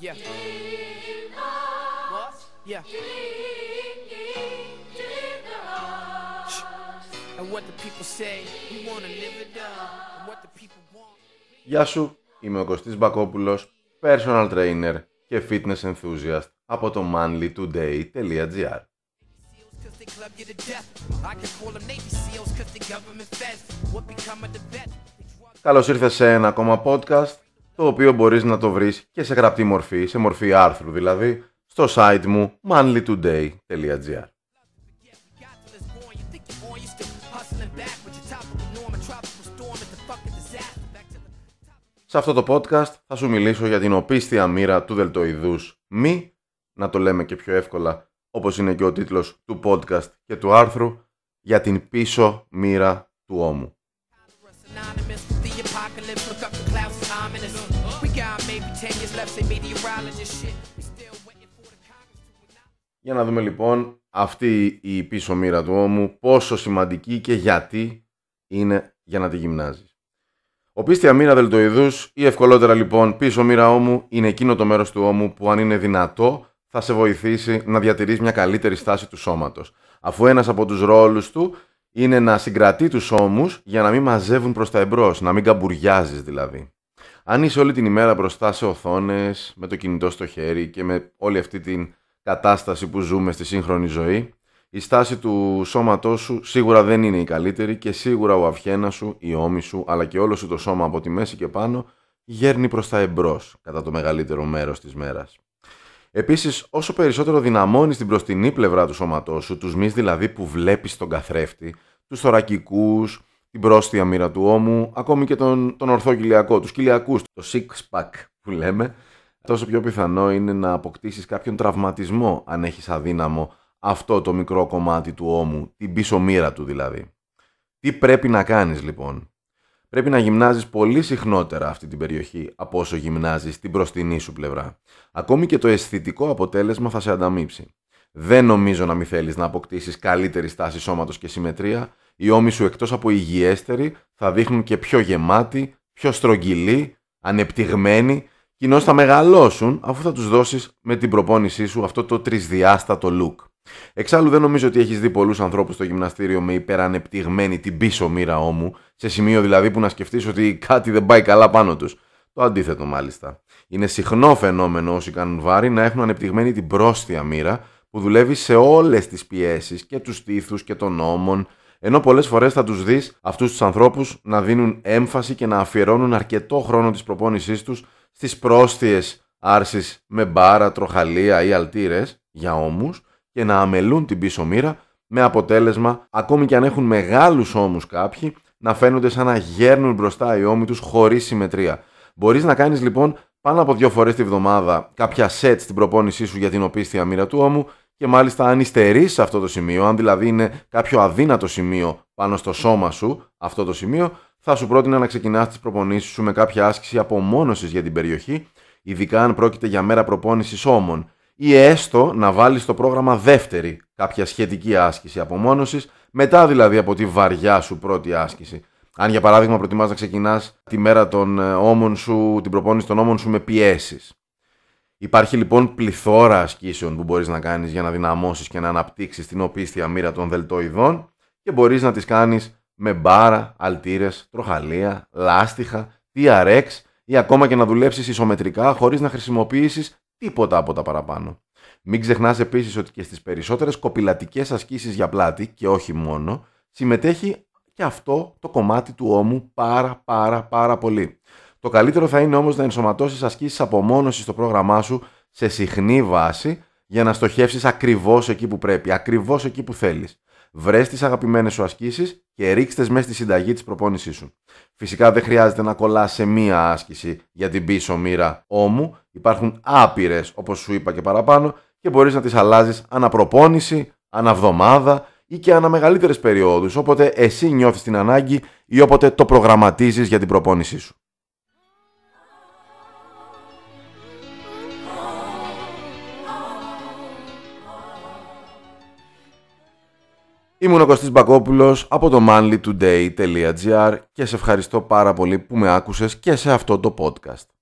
Yeah. What? Yeah. And what the people say, we wanna live it up. And what the people want. Γεια σου, είμαι ο Κωστής Μπακόπουλος, personal trainer και fitness enthusiast από το manlytoday.gr SEALs 'cause they club you to death. I can call them Navy SEALs 'cause they government feds. What become of the vet? They drug Καλώς ήρθες σε ένα ακόμα podcast, το οποίο μπορείς να το βρεις και σε γραπτή μορφή, σε μορφή άρθρου δηλαδή, στο site μου manlytoday.gr forget. We got till it's born. You think you're on, you still hustling back with your topical norm. A tropical storm is the fucking disaster. Back to the Σε αυτό το podcast θα σου μιλήσω για την οπίστια μοίρα του δελτοειδούς μη, να το λέμε και πιο εύκολα, όπως είναι και ο τίτλος του podcast και του άρθρου, για την πίσω μοίρα του ώμου. Για να δούμε λοιπόν αυτή η πίσω μοίρα του ώμου, πόσο σημαντική και γιατί είναι για να τη γυμνάζεις. Οπίστια μοίρα δελτοειδούς ή ευκολότερα λοιπόν πίσω μοίρα ώμου είναι εκείνο το μέρος του ώμου που αν είναι δυνατό θα σε βοηθήσει να διατηρείς μια καλύτερη στάση του σώματος. Αφού ένας από τους ρόλους του είναι να συγκρατεί τους ώμους για να μην μαζεύουν προς τα εμπρός, να μην καμπουριάζεις δηλαδή. Αν είσαι όλη την ημέρα μπροστά σε οθόνες, με το κινητό στο χέρι και με όλη αυτή την κατάσταση που ζούμε στη σύγχρονη ζωή, η στάση του σώματός σου σίγουρα δεν είναι η καλύτερη και σίγουρα ο αυχένας σου, η ώμη σου, αλλά και όλο σου το σώμα από τη μέση και πάνω γέρνει προς τα εμπρός κατά το μεγαλύτερο μέρος της μέρας. Επίσης, όσο περισσότερο δυναμώνεις την μπροστινή πλευρά του σώματός σου, τους μυς δηλαδή που βλέπεις τον καθρέφτη, τους θωρακικούς, την πρόστια μοίρα του ώμου, ακόμη και τον, τον ορθό κοιλιακό, τους κοιλιακούς, το six pack που λέμε, τόσο πιο πιθανό είναι να αποκτήσεις κάποιον τραυματισμό αν έχεις αδύναμο αυτό το μικρό κομμάτι του ώμου, την πίσω μοίρα του δηλαδή. Τι πρέπει να κάνεις λοιπόν; Πρέπει να γυμνάζεις πολύ συχνότερα αυτή την περιοχή από όσο γυμνάζεις την μπροστινή σου πλευρά. Ακόμη και το αισθητικό αποτέλεσμα θα σε ανταμείψει. Δεν νομίζω να μην θέλεις να αποκτήσεις καλύτερη στάση σώματος και συμμετρία. Οι ώμοι σου εκτός από υγιέστεροι θα δείχνουν και πιο γεμάτοι, πιο στρογγυλοί, ανεπτυγμένοι κοινώς θα μεγαλώσουν αφού θα τους δώσεις με την προπόνησή σου αυτό το τρισδιάστατο look. Εξάλλου δεν νομίζω ότι έχεις δει πολλούς ανθρώπους στο γυμναστήριο με υπερανεπτυγμένη την πίσω μοίρα ώμου, σε σημείο δηλαδή που να σκεφτείς ότι κάτι δεν πάει καλά πάνω τους. Το αντίθετο μάλιστα. Είναι συχνό φαινόμενο όσοι κάνουν βάρη να έχουν ανεπτυγμένη την πρόστια μοίρα που δουλεύει σε όλες τις πιέσεις και τους στήθους και των ώμων, ενώ πολλές φορές θα τους δεις αυτούς τους ανθρώπους να δίνουν έμφαση και να αφιερώνουν αρκετό χρόνο της προπόνησής τους στις πρόστιες άρσεις με μπάρα, τροχαλία ή αλτήρες για ώμους και να αμελούν την πίσω μοίρα με αποτέλεσμα, ακόμη και αν έχουν μεγάλους ώμους κάποιοι, να φαίνονται σαν να γέρνουν μπροστά οι ώμοι τους χωρίς συμμετρία. Μπορείς να κάνεις λοιπόν πάνω από δύο φορές τη βδομάδα κάποια σετ στην προπόνησή σου για την οπίστια μοίρα του ώμου και μάλιστα αν υστερείς σε αυτό το σημείο, αν δηλαδή είναι κάποιο αδύνατο σημείο πάνω στο σώμα σου αυτό το σημείο, θα σου πρότεινα να ξεκινάς τις προπονήσεις σου με κάποια άσκηση απομόνωσης για την περιοχή, ειδικά αν πρόκειται για μέρα προπόνησης ώμων ή έστω να βάλεις στο πρόγραμμα δεύτερη κάποια σχετική άσκηση απομόνωσης, μετά δηλαδή από τη βαριά σου πρώτη άσκηση. Αν για παράδειγμα προτιμάς να ξεκινάς τη μέρα των ε, ώμων σου, την προπόνηση των ώμων σου με πιέσεις. Υπάρχει λοιπόν πληθώρα ασκήσεων που μπορείς να κάνεις για να δυναμώσεις και να αναπτύξεις την οπίστια μοίρα των δελτοειδών και μπορείς να τις κάνεις με μπάρα, αλτήρες, τροχαλία, λάστιχα, TRX ή ακόμα και να δουλέψεις ισομετρικά χωρίς να χρησιμοποιήσεις τίποτα από τα παραπάνω. Μην ξεχνάς επίσης ότι και στις περισσότερες κοπηλατικές ασκήσεις για πλάτη και όχι μόνο, συμμετέχει και αυτό το κομμάτι του ώμου πάρα πάρα πάρα πολύ. Το καλύτερο θα είναι όμως να ενσωματώσεις ασκήσεις απομόνωσης στο πρόγραμμά σου σε συχνή βάση για να στοχεύσεις ακριβώς εκεί που πρέπει, ακριβώς εκεί που θέλεις. Βρες τις αγαπημένες σου ασκήσεις και ρίξτε μέσα στη συνταγή της προπόνησής σου. Φυσικά δεν χρειάζεται να κολλάς σε μία άσκηση για την πίσω μοίρα ώμου. Υπάρχουν άπειρες, όπως σου είπα και παραπάνω, και μπορείς να τις αλλάζεις αναπροπόνηση, αναβδομάδα ή και ανα μεγαλύτερες περιόδους, όποτε εσύ νιώθεις την ανάγκη ή όποτε το προγραμματίζεις για την προπόνησή σου. Ήμουν ο Κωστής Μπακόπουλος από το manlytoday.gr και σε ευχαριστώ πάρα πολύ που με άκουσες και σε αυτό το podcast.